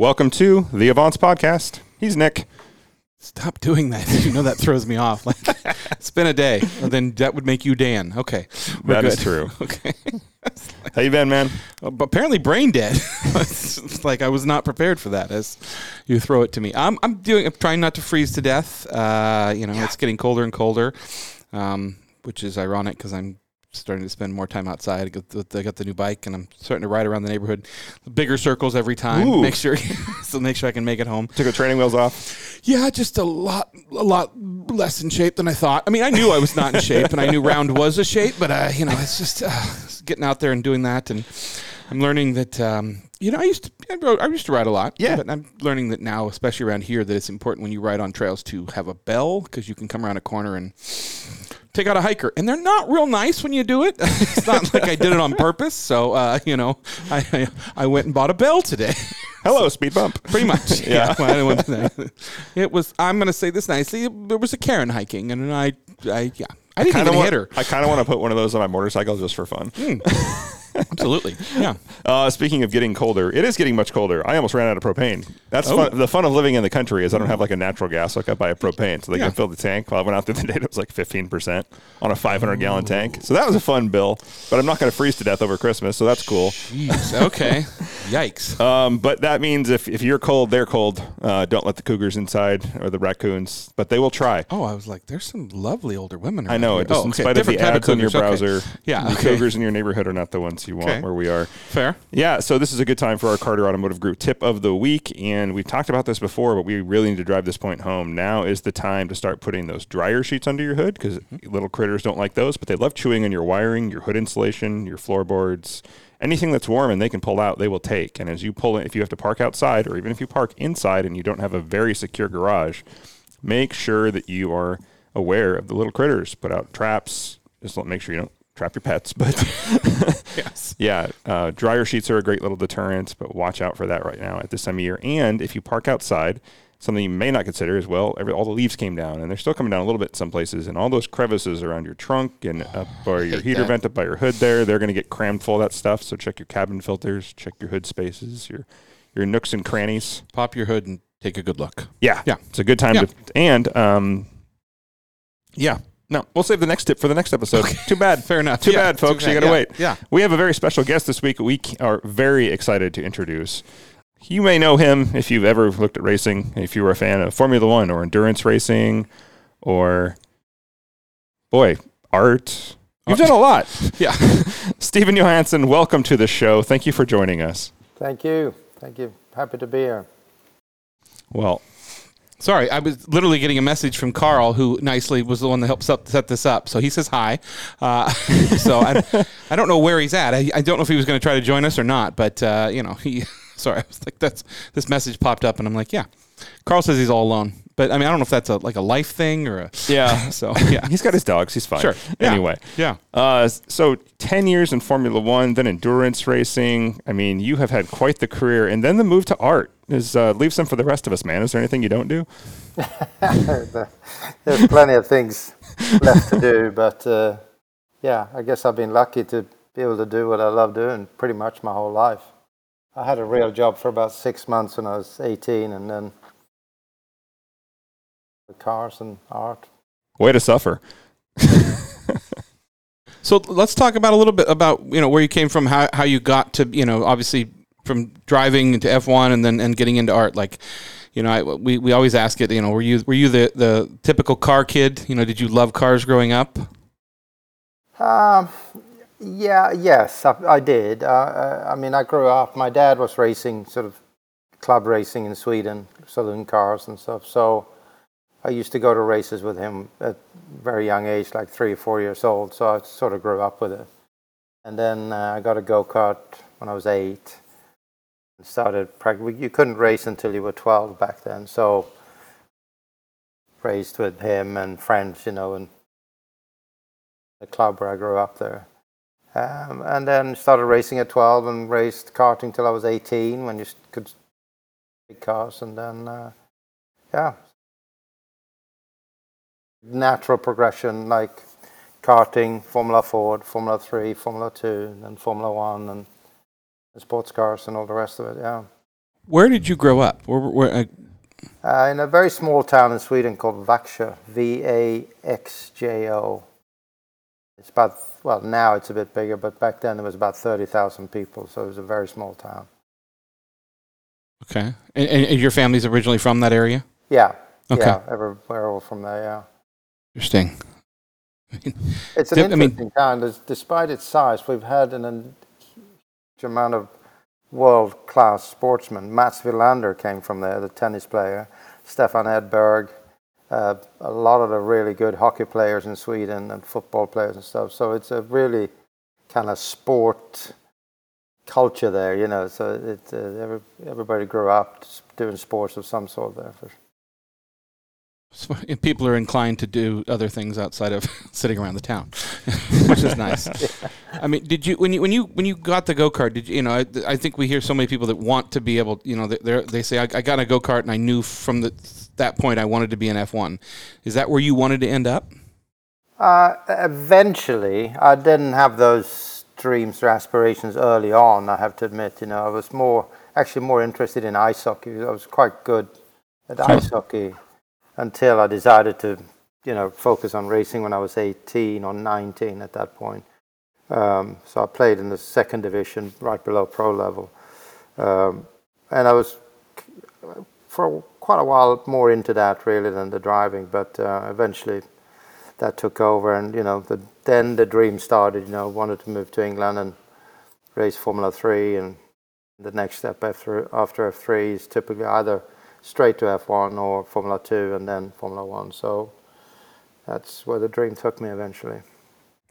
Welcome to the Avance Podcast. He's Nick. Stop doing that. You know that throws me off. Like, it's been a day. Well, then that would make you Dan. Okay, That is true. Okay, How you been, man? Uh, apparently brain dead. it's like I was not prepared for that. As you throw it to me, I'm I'm doing. I'm trying not to freeze to death. Uh, you know, it's getting colder and colder, um, which is ironic because I'm starting to spend more time outside. I got, the, I got the new bike and I'm starting to ride around the neighborhood, bigger circles every time. Ooh. Make sure, so make sure I can make it home. Took the training wheels off. Yeah, just a lot, a lot less in shape than I thought. I mean, I knew I was not in shape, and I knew round was a shape, but uh, you know, it's just uh, getting out there and doing that, and I'm learning that. Um, you know, I used to I, rode, I used to ride a lot. Yeah. but I'm learning that now, especially around here, that it's important when you ride on trails to have a bell because you can come around a corner and take out a hiker, and they're not real nice when you do it. it's not like I did it on purpose. So, uh, you know, I, I I went and bought a bell today. Hello, speed bump. Pretty much. Yeah. well, want to- it was. I'm going to say this nicely. There was a Karen hiking, and I, I yeah, I didn't even want- hit her. I kind of want to put one of those on my motorcycle just for fun. Absolutely. Yeah. Uh, speaking of getting colder, it is getting much colder. I almost ran out of propane. That's Oh. fun. the fun of living in the country is I don't have like a natural gas hook. I buy a propane, so they Yeah. can fill the tank. Well, I went out there the day; it was like fifteen percent on a five hundred gallon tank. So that was a fun bill. But I'm not going to freeze to death over Christmas, so that's cool. Jeez. Okay. Yikes. Um, but that means if, if you're cold, they're cold. Uh, don't let the cougars inside or the raccoons, but they will try. Oh, I was like, there's some lovely older women. I know. here. Just oh, in okay. spite of the Different ads on your cougars. Okay. browser, Yeah. the okay. cougars in your neighborhood are not the ones you want Okay. where we are. Fair. Yeah, so this is a good time for our Carter Automotive Group tip of the week. And we've talked about this before, but we really need to drive this point home. Now is the time to start putting those dryer sheets under your hood because mm-hmm. little critters don't like those, but they love chewing on your wiring, your hood insulation, your floorboards. Anything that's warm and they can pull out, they will take. And as you pull it, if you have to park outside or even if you park inside and you don't have a very secure garage, make sure that you are aware of the little critters. Put out traps. Just let- make sure you don't trap your pets, but Yes. yeah, uh, dryer sheets are a great little deterrent, but watch out for that right now at this time of year. And if you park outside, something you may not consider is well, every, all the leaves came down, and they're still coming down a little bit in some places, and all those crevices around your trunk and up by your heater that. vent up by your hood there, they're going to get crammed full of that stuff. So check your cabin filters, check your hood spaces, your your nooks and crannies. Pop your hood and take a good look. Yeah, Yeah. it's a good time Yeah. to and um, yeah. No, we'll save the next tip for the next episode. Too bad. Fair enough. Too Yeah, bad, folks. too You bad. got to Yeah. wait. Yeah. We have a very special guest this week. We are very excited to introduce. You may know him if you've ever looked at racing, if you were a fan of Formula One or endurance racing, or boy, art. You've done a lot. Yeah. Stephen Johansson, welcome to the show. Thank you for joining us. Thank you. Thank you. Happy to be here. Well, Sorry, I was literally getting a message from Carl, who nicely was the one that helped set, this up. So he says hi. Uh, so I, I don't know where he's at. I, I don't know if he was going to try to join us or not. But uh, you know, he. Sorry, I was like, that's this message popped up, and I'm like, yeah. Carl says he's all alone, but I mean, I don't know if that's a like a life thing or a. yeah. So yeah, He's got his dogs. He's fine. Sure. Yeah. Anyway. yeah. Uh, so 10 years in Formula One, then endurance racing. I mean, you have had quite the career. And then the move to art is uh, leave some for the rest of us, man. Is there anything you don't do? There's plenty of things left to do, but uh, yeah, I guess I've been lucky to be able to do what I love doing pretty much my whole life. I had a real job for about six months when I was 18, and then the cars and art. Way to suffer. So let's talk about a little bit about you know where you came from, how how you got to you know obviously from driving into F one and then and getting into art. Like, you know, I, we we always ask it. You know, were you were you the the typical car kid? You know, did you love cars growing up? Um, yeah, yes, I, I did. Uh, uh, I mean, I grew up. My dad was racing, sort of club racing in Sweden, saloon cars and stuff. So I used to go to races with him at very young age, like three or four years old. So I sort of grew up with it. And then uh, I got a go kart when I was eight. And started practicing. You couldn't race until you were 12 back then. So raced with him and friends, you know, and the club where I grew up there. Um, and then started racing at 12 and raced karting till I was 18 when you could big cars. And then, uh, yeah, natural progression like karting, Formula Ford, Formula 3, Formula 2, and Formula 1, and sports cars and all the rest of it. Yeah. Where did you grow up? Where, where, uh, Uh, in a very small town in Sweden called Vaxjö, V A X J O. It's about, well, now it's a bit bigger, but back then there was about 30,000 people, so it was a very small town. okay. And, and and your family's originally from that area? Yeah, Okay. yeah, everywhere all from there, yeah. Interesting. It's an I mean- interesting town. Despite its size, we've had an, huge amount of world-class sportsmen. Mats Wilander came from there, the tennis player. Stefan Edberg. Uh, a lot of the really good hockey players in Sweden and football players and stuff. So it's a really kind of sport culture there, you know. So it, uh, every, everybody grew up doing sports of some sort there. For, So, and people are inclined to do other things outside of sitting around the town, which is nice. I mean, did you when you when you when you got the go kart? Did you you know? I, I think we hear so many people that want to be able. You know, they they say I, I got a go kart and I knew from the, that point I wanted to be an F one. Is that where you wanted to end up? Uh, eventually, I didn't have those dreams or aspirations early on. I have to admit, you know, I was more actually more interested in ice hockey. I was quite good at ice hockey until I decided to, you know, focus on racing when I was 18 or 19 at that point. Um, so I played in the second division, right below pro level, um, and I was for quite a while more into that really than the driving. But uh, eventually, that took over, and you know, the, then the dream started. You know, wanted to move to England and race Formula Three, and the next step after after F3 is typically either straight to F1 or Formula Two, and then Formula One. So that's where the dream took me eventually.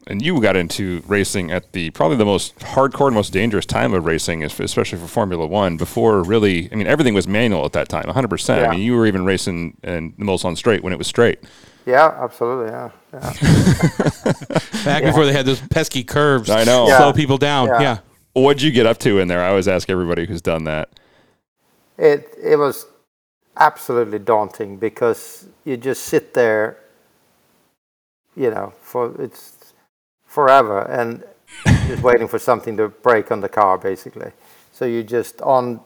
And you got into racing at the probably the most hardcore most dangerous time of racing, especially for Formula One. Before really, I mean, everything was manual at that time, 100. percent I mean, you were even racing in the Mulsanne straight when it was straight. Yeah, absolutely. Yeah, yeah. Back before they had those pesky curves. I know. Slow people down. Yeah. Yeah. What'd you get up to in there? I always ask everybody who's done that. It it was absolutely daunting because you just sit there, you know, for it's forever and just waiting for something to break on the car, basically. So you're just on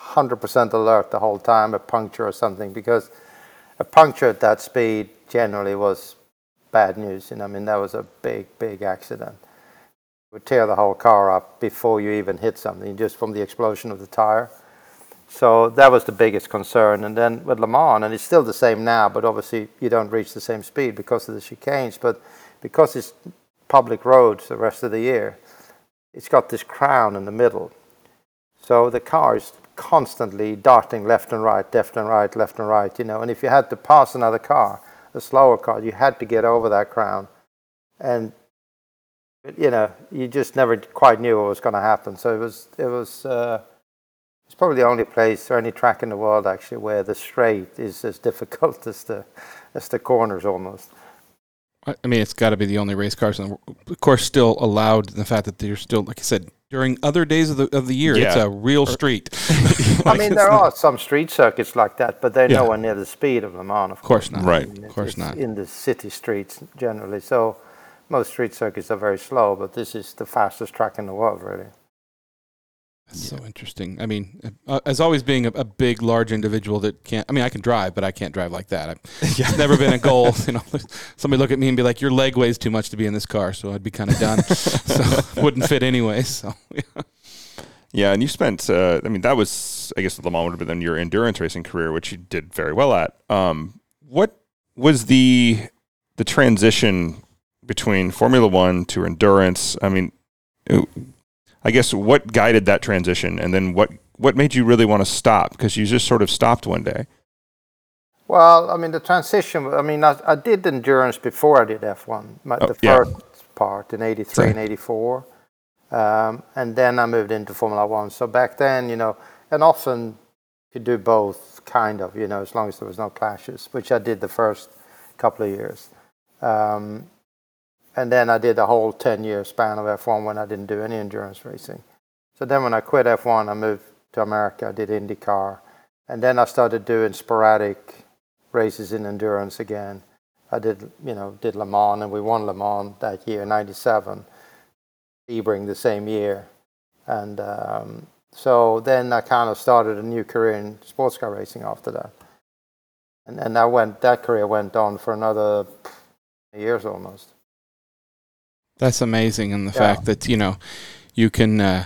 100% alert the whole time, a puncture or something, because a puncture at that speed generally was bad news. And I mean, that was a big, big accident. It would tear the whole car up before you even hit something, just from the explosion of the tire. So that was the biggest concern. And then with Le Mans, and it's still the same now, but obviously you don't reach the same speed because of the chicanes. But because it's public roads the rest of the year, it's got this crown in the middle. So the car is constantly darting left and right, left and right, left and right, you know. And if you had to pass another car, a slower car, you had to get over that crown. And you know, you just never quite knew what was going to happen. So it was, it was, uh, it's probably the only place or any track in the world actually where the straight is as difficult as the, as the corners almost. I I mean, it's got to be the only race cars, in the, wor- of course, still allowed. The fact that they're still, like I said, during other days of the of the year, it's a real street. I mean, there are some street circuits like that, but they're Yeah. nowhere near the speed of Le Mans, of Of course not. Right. I mean, Of course it's not. In the city streets generally. So most street circuits are very slow, but this is the fastest track in the world, really. That's so interesting. I mean, uh, as always being a, a big, large individual that can't. I mean, I can drive, but I can't drive like that. I've, It's never been a goal. You know, somebody look at me and be like, "Your leg weighs too much to be in this car," so I'd be kind of done. so wouldn't fit anyway. So yeah. Yeah, and you spent. Uh, I mean, that was. I guess Le Mans would have been your endurance racing career, which you did very well at. Um, what was the the transition between Formula One to endurance? I mean, I guess what guided that transition, and then what what made you really want to stop? Because you just sort of stopped one day. Well, I mean, the transition, I mean, I, I did endurance before I did F1, my, Oh, the yeah. first part in 83 and 84. Um, and then I moved into Formula One. So back then, you know, and often you could do both, kind of, you know, as long as there was no clashes, which I did the first couple of years. Um, and then I did a whole 10 year span of F1 when I didn't do any endurance racing. So then when I quit F1, I moved to America, I did IndyCar. And then I started doing sporadic races in endurance again. I did, you know, did Le Mans, and we won Le Mans that year, '97. Sebring the same year, and um, So then I kind of started a new career in sports car racing after that. And and I went that career went on for another years almost. That's amazing, and the Yeah. fact that you know you can. Uh,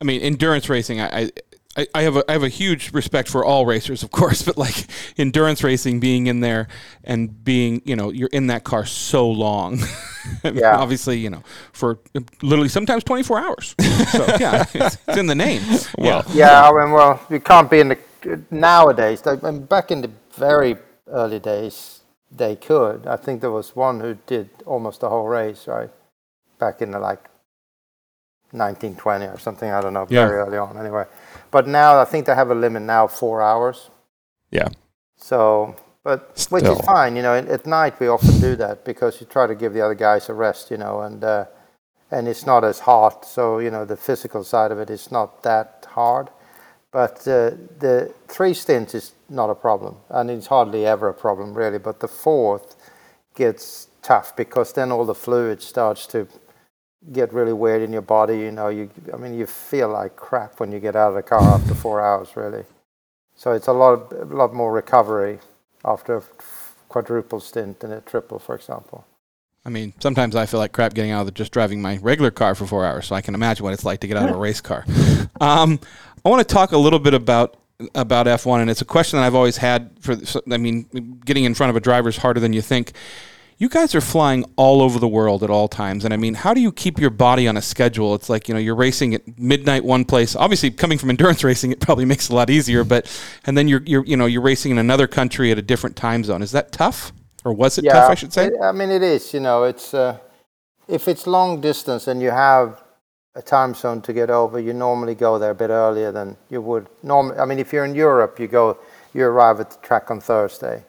I mean, endurance racing. I, I I have a I have a huge respect for all racers, of course, but like endurance racing, being in there and being you know you're in that car so long. Yeah. Obviously, you know, for literally sometimes 24 hours. So yeah, it's, it's in the name. Well, Yeah, I mean, well, you can't be in the nowadays. Mean, back in the very early days, they could. I think there was one who did almost the whole race, right? Back in the like 1920 or something. I don't know. Yeah. Very early on, anyway. But now I think they have a limit now, four hours. yeah. So, but which is fine, you know. At, at night we often do that because you try to give the other guys a rest, you know, and uh, and it's not as hot, so you know the physical side of it is not that hard. But uh, the three stints is not a problem, and it's hardly ever a problem really. But the fourth gets tough because then all the fluid starts to get really weird in your body. You know, you I mean you feel like crap when you get out of the car after four hours, really. So it's a lot, a lot more recovery after a quadruple stint than a triple, for example. I mean, sometimes I feel like crap getting out of the, just driving my regular car for four hours, so I can imagine what it's like to get out of a race car. Um, I want to talk a little bit about about F1, and it's a question that I've always had. For I mean, getting in front of a driver is harder than you think. You guys are flying all over the world at all times, and I mean, how do you keep your body on a schedule? It's like you know you're racing at midnight one place. Obviously, coming from endurance racing, it probably makes it a lot easier. But and then you're you're you know you're racing in another country at a different time zone. Is that tough, or was it tough? I should say. it- I mean, it is. You know, it's uh, if it's long distance and you have a time zone to get over, you normally go there a bit earlier than you would normally. I mean, if you're in Europe, you go, you arrive at the track on Thursday.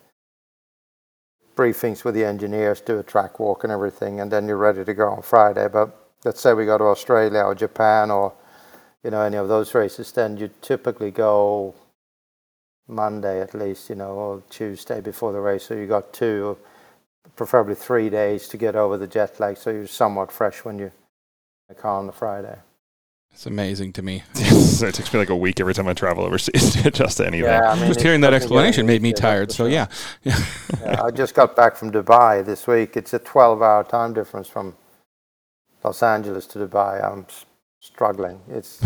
Briefings with the engineers, do a track walk and everything, and then you're ready to go on Friday. But let's say we go to Australia or Japan or you know any of those races, then you typically go Monday at least, you know, or Tuesday before the race. So you got two, preferably three days to get over the jet lag, so you're somewhat fresh when the car on the Friday. It's amazing to me. it takes me like a week every time I travel overseas to adjust to anything. I mean, Just hearing that explanation made me tired. So sure. yeah, yeah. Yeah, I just got back from Dubai this week. It's a 12-hour time difference from Los Angeles to Dubai. I'm struggling. It's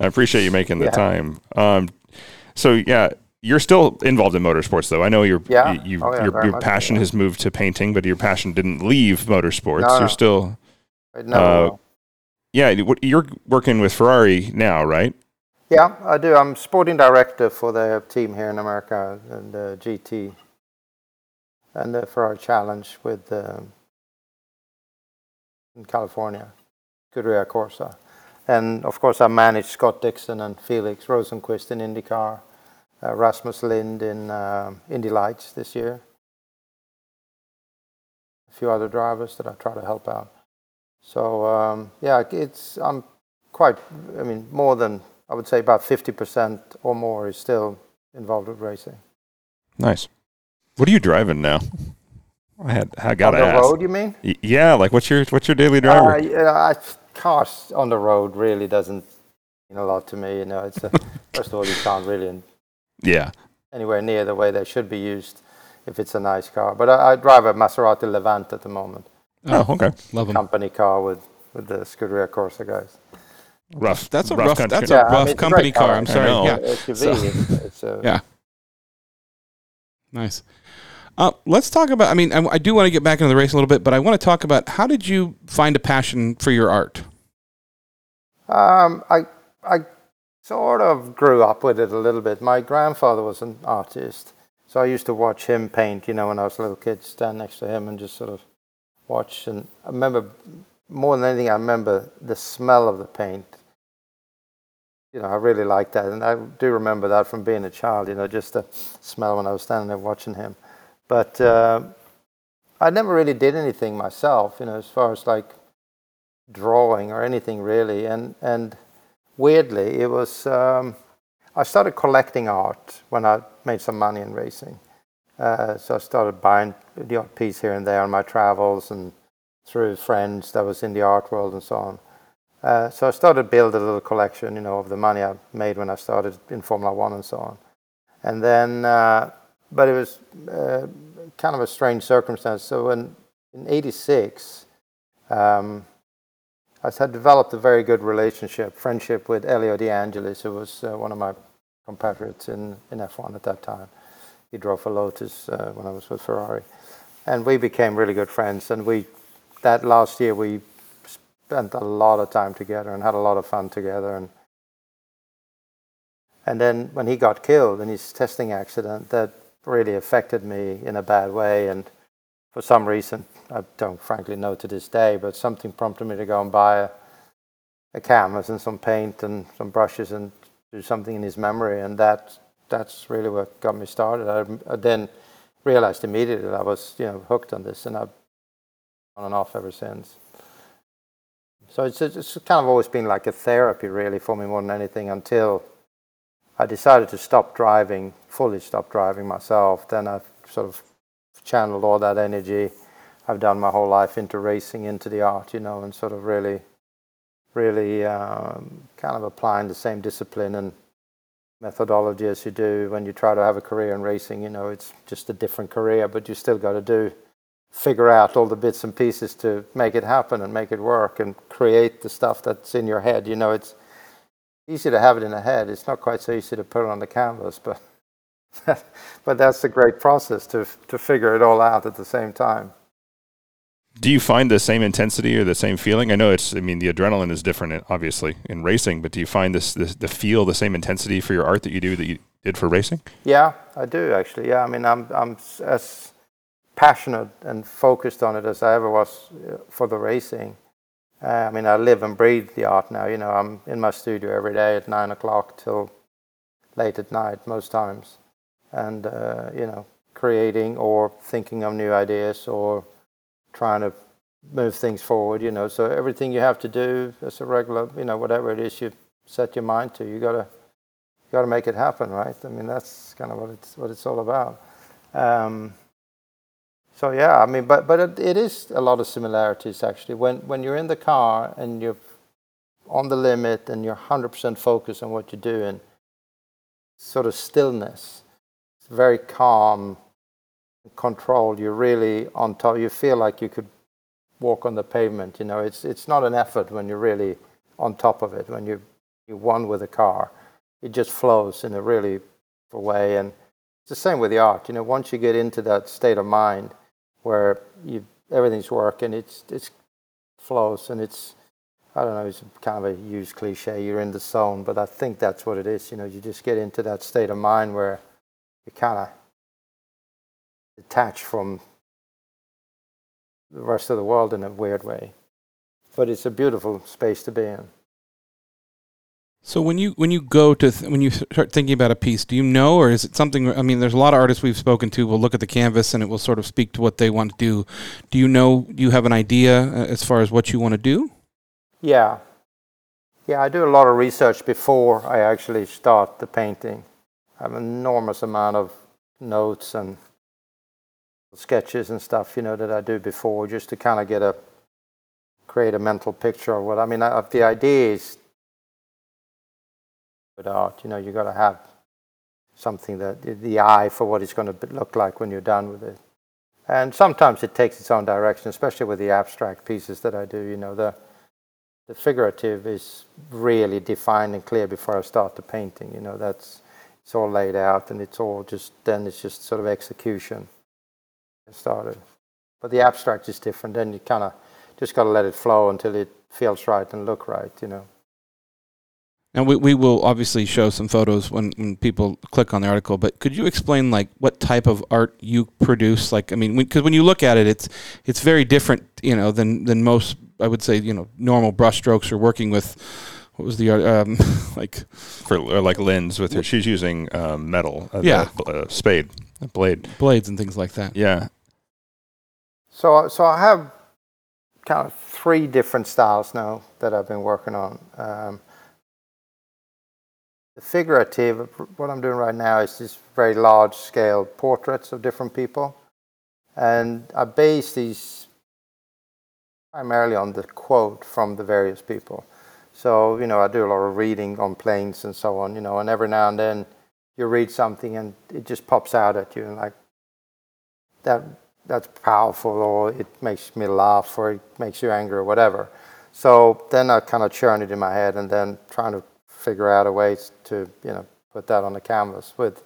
I appreciate you making the Yeah. time. Um, so yeah, you're still involved in motorsports, though. I know your Yeah. you, you- Oh, yeah, your, your passion so. has moved to painting, but your passion didn't leave motorsports. No, no. You're still it never Uh, will. Yeah. You're working with Ferrari now, right? Yeah, I do. I'm sporting director for the team here in America and the GT and the Ferrari Challenge with um, in California, Scuderia Corsa. And of course, I manage Scott Dixon and Felix Rosenqvist in IndyCar, uh, Rasmus Lindh in um Indy Lights this year, a few other drivers that I try to help out. So um, yeah, it's I'm quite. I mean, more than I would say about 50% or more is still involved with racing. Nice. What are you driving now? I had I gotta the ask. road, you mean? Y- Yeah, like what's your what's your daily driver? Uh, yeah, I, cars on the road really doesn't mean a lot to me. You know, it's a, first of all, you can't really yeah. anywhere near the way they should be used if it's a nice car. But I, I drive a Maserati Levant at the moment, Oh, okay. love them. company car with with the Scuderia Corsa guys. Rough. That's a rough. country. that's Yeah, a I rough mean, it's a company car. car. I'm sorry. know. Yeah, SUV. So- it's, it's Yeah. nice. Uh, let's talk about. I mean, I, I do want to get back into the race a little bit, but I want to talk about how did you find a passion for your art? Um, I I sort of grew up with it a little bit. My grandfather was an artist, so I used to watch him paint. You know, when I was a little kid, stand next to him and just sort of watch. And I remember more than anything, I remember the smell of the paint. You know, I really liked that, and I do remember that from being a child. You know, just the smell when I was standing there watching him. But uh, I never really did anything myself. You know, as far as like drawing or anything really and and weirdly it was um, i started collecting art when i made some money in racing uh, so i started buying the odd piece here and there on my travels and through friends that was in the art world and so on Uh, so I started build a little collection, you know, of the money I made when I started in Formula One and so on. And then, uh, but it was uh, kind of a strange circumstance. So in, in 86, um, I had developed a very good relationship, friendship with Elio De Angelis, who was uh, one of my compatriots in, in F1 at that time. He drove for Lotus uh, when I was with Ferrari. And we became really good friends. And we, that last year, we spent a lot of time together and had a lot of fun together. And, and then when he got killed in his testing accident, that really affected me in a bad way. And for some reason, I don't frankly know to this day, but something prompted me to go and buy a, a canvas and some paint and some brushes and do something in his memory. And that that's really what got me started. I, I then realized immediately that I was you know hooked on this, and I've on and off ever since. So it's, it's kind of always been like a therapy, really, for me more than anything until I decided to stop driving, fully stop driving myself. Then I sort of channeled all that energy I've done my whole life into racing, into the art, you know, and sort of really, really um, kind of applying the same discipline and methodology as you do when you try to have a career in racing. You know, it's just a different career, but you still got to do figure out all the bits and pieces to make it happen and make it work and create the stuff that's in your head. You know, it's easy to have it in the head. It's not quite so easy to put it on the canvas, but but that's a great process to to figure it all out at the same time. Do you find the same intensity or the same feeling? I know it's. I mean, the adrenaline is different, obviously, in racing. But do you find this, this the feel the same intensity for your art that you do that you did for racing? Yeah, I do actually. Yeah, I mean, I'm I'm as passionate and focused on it as I ever was uh, for the racing. Uh, I mean, I live and breathe the art now. You know, I'm in my studio every day at nine o'clock till late at night most times, and uh, you know, creating or thinking of new ideas or trying to move things forward. You know, so everything you have to do as a regular, you know, whatever it is you set your mind to, you gotta you gotta make it happen, right? I mean, that's kind of what it's what it's all about. Um, so yeah, I mean, but but it, it is a lot of similarities actually. When when you're in the car and you're on the limit and you're 100% focused on what you're doing, sort of stillness, it's very calm, controlled. You're really on top. You feel like you could walk on the pavement. You know, it's it's not an effort when you're really on top of it. When you you one with the car, it just flows in a really way. And it's the same with the art. You know, once you get into that state of mind where you everything's working. It's it's flows and it's I don't know. It's kind of a used cliche. You're in the zone, but I think that's what it is. You know, you just get into that state of mind where you kind of detach from the rest of the world in a weird way. But it's a beautiful space to be in. So when you when you go to th- when you start thinking about a piece, do you know, or is it something? I mean, there's a lot of artists we've spoken to. will look at the canvas and it will sort of speak to what they want to do. Do you know? Do you have an idea uh, as far as what you want to do? Yeah, yeah. I do a lot of research before I actually start the painting. I have an enormous amount of notes and sketches and stuff, you know, that I do before, just to kind of get a create a mental picture of what I mean. I, the idea is with art. You know, you got to have something that the eye for what it's going to look like when you're done with it. And sometimes it takes its own direction, especially with the abstract pieces that I do. You know, the the figurative is really defined and clear before I start the painting. You know, that's it's all laid out and it's all just then it's just sort of execution. Started, but the abstract is different. Then you kind of just got to let it flow until it feels right and look right. You know. Now we, we will obviously show some photos when, when people click on the article, but could you explain like what type of art you produce? Like, I mean, because when, when, you look at it, it's it's very different, you know, than than most. I would say, you know, normal brushstrokes or working with what was the um, like for like lens with her. She's using um, metal, uh, yeah, uh, spade, a blade, blades and things like that. Yeah. So so I have kind of three different styles now that I've been working on. Um, the figurative, what I'm doing right now is these very large scale portraits of different people. And I base these primarily on the quote from the various people. So, you know, I do a lot of reading on planes and so on, you know, and every now and then you read something and it just pops out at you and like that that's powerful or it makes me laugh or it makes you angry or whatever. So then I kind of churn it in my head and then trying to figure out a way to, you know, put that on the canvas with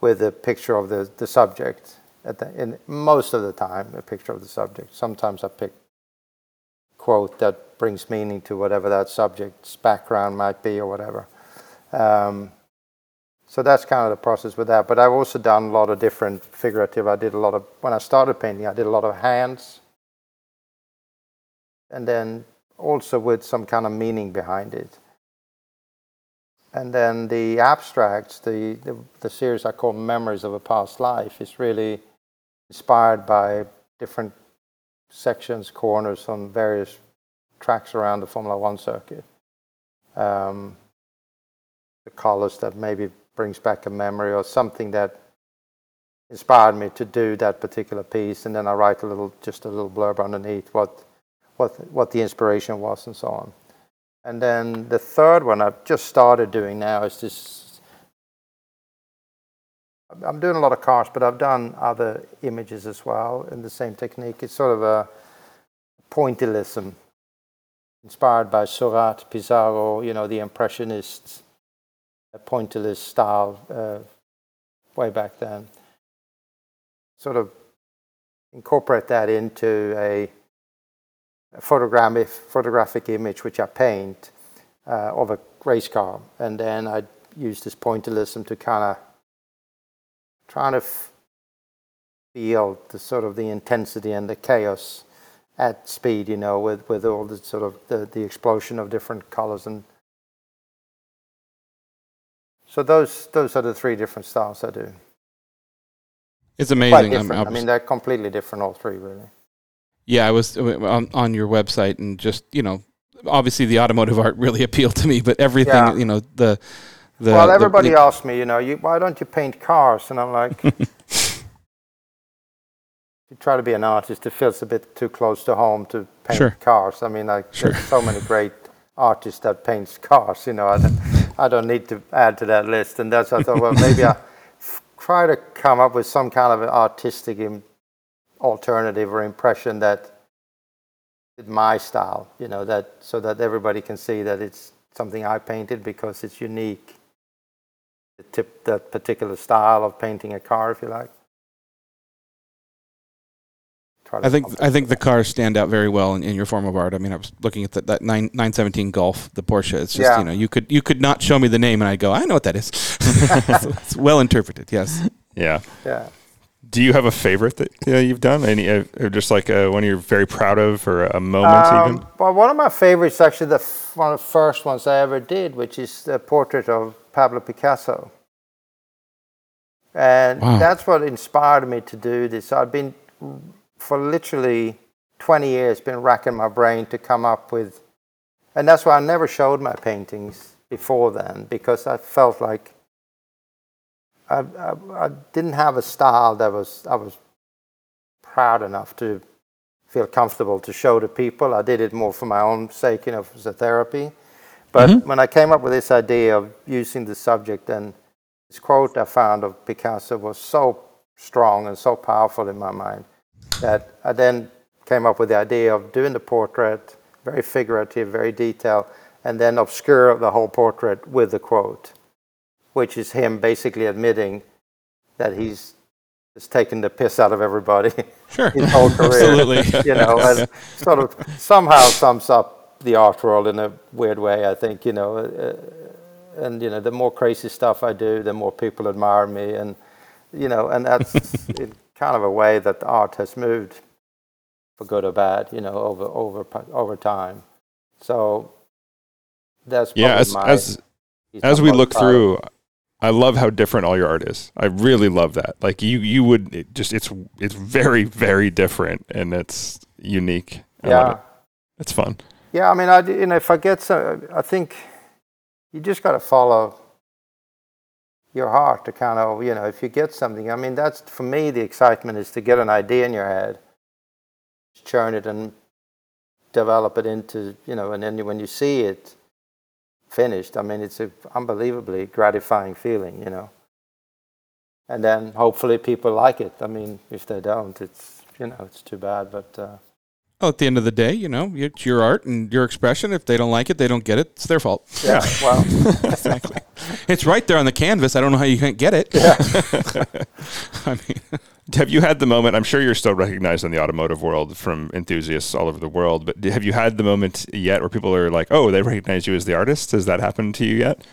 with a picture of the, the subject at the, in most of the time a picture of the subject. Sometimes I pick quote that brings meaning to whatever that subject's background might be or whatever. Um, so that's kind of the process with that. But I've also done a lot of different figurative. I did a lot of when I started painting. I did a lot of hands, and then also with some kind of meaning behind it. And then the abstracts, the, the, the series I call Memories of a Past Life, is really inspired by different sections, corners on various tracks around the Formula One circuit. Um, the colors that maybe brings back a memory or something that inspired me to do that particular piece, and then I write a little, just a little blurb underneath what, what, what the inspiration was, and so on. And then the third one I've just started doing now is this. I'm doing a lot of cars, but I've done other images as well in the same technique. It's sort of a pointillism inspired by Seurat, Pissarro, you know, the Impressionists, pointillist style uh, way back then. Sort of incorporate that into a, a photographic, photographic image which I paint uh, of a race car. And then I use this pointillism to kind of trying to feel the sort of the intensity and the chaos at speed, you know, with, with all the sort of the, the explosion of different colors and so those those are the three different styles I do. It's amazing. I'm, i mean, they're completely different, all three, really. Yeah, I was uh, on on your website and just you know, obviously the automotive art really appealed to me, but everything yeah. you know the. The, well, everybody the, the, asks me, you know, you, why don't you paint cars? And I'm like, you try to be an artist, it feels a bit too close to home to paint sure. cars. I mean, like, sure. there's so many great artists that paints cars, you know. I don't, need to add to that list. And that's I thought, well, maybe I try to come up with some kind of an artistic alternative or impression that my style, you know, that so that everybody can see that it's something I painted because it's unique. The tip that particular style of painting a car, if you like. I think I think the cars stand out very well in, in, your form of art. I mean, I was looking at the, that nine nine seventeen Gulf, the Porsche. It's just yeah. you know you could you could not show me the name and I go I know what that is. so it's well interpreted. Yes. Yeah. Yeah. Do you have a favorite that uh, you've done? Any, uh, or just like uh, one you're very proud of, or a moment um, even? Well, one of my favorites, actually, the f- one of the first ones I ever did, which is the portrait of Pablo Picasso, and wow. that's what inspired me to do this. I've been for literally 20 years been racking my brain to come up with and that's why I never showed my paintings before then because I felt like I, I, I, didn't have a style that was I was proud enough to feel comfortable to show to people. I did it more for my own sake, you know, as a therapy. But mm-hmm. when I came up with this idea of using the subject, and this quote I found of Picasso was so strong and so powerful in my mind that I then came up with the idea of doing the portrait, very figurative, very detailed, and then obscure the whole portrait with the quote, which is him basically admitting that he's just taken the piss out of everybody sure. his whole career. Absolutely. You know, and sort of somehow sums up the art world in a weird way, I think, you know. Uh, and, you know, the more crazy stuff I do, the more people admire me. And, you know, and that's kind of a way that art has moved for good or bad, you know, over over over time. So that's yeah. As my, as as we look through, I love how different all your art is. I really love that. Like you you would it just it's it's very very different and it's unique. I yeah, it. it's fun. Yeah, I mean, I you know if I get some, I think you just got to follow your heart to kind of, you know, if you get something, I mean, that's for me the excitement is to get an idea in your head, churn it and develop it into you know, and then when you see it finished, I mean, it's an unbelievably gratifying feeling, you know. And then hopefully people like it. I mean, if they don't, it's you know, it's too bad. But uh, Well, at the end of the day, you know, it's your art and your expression. If they don't like it, they don't get it. It's their fault. yeah, well, exactly. It's right there on the canvas. I don't know how you can't get it. yeah. I mean, Have you had the moment? I'm sure you're still recognized in the automotive world from enthusiasts all over the world, but have you had the moment yet where people are like, "Oh, they recognize you as the artist"? Has that happened to you yet?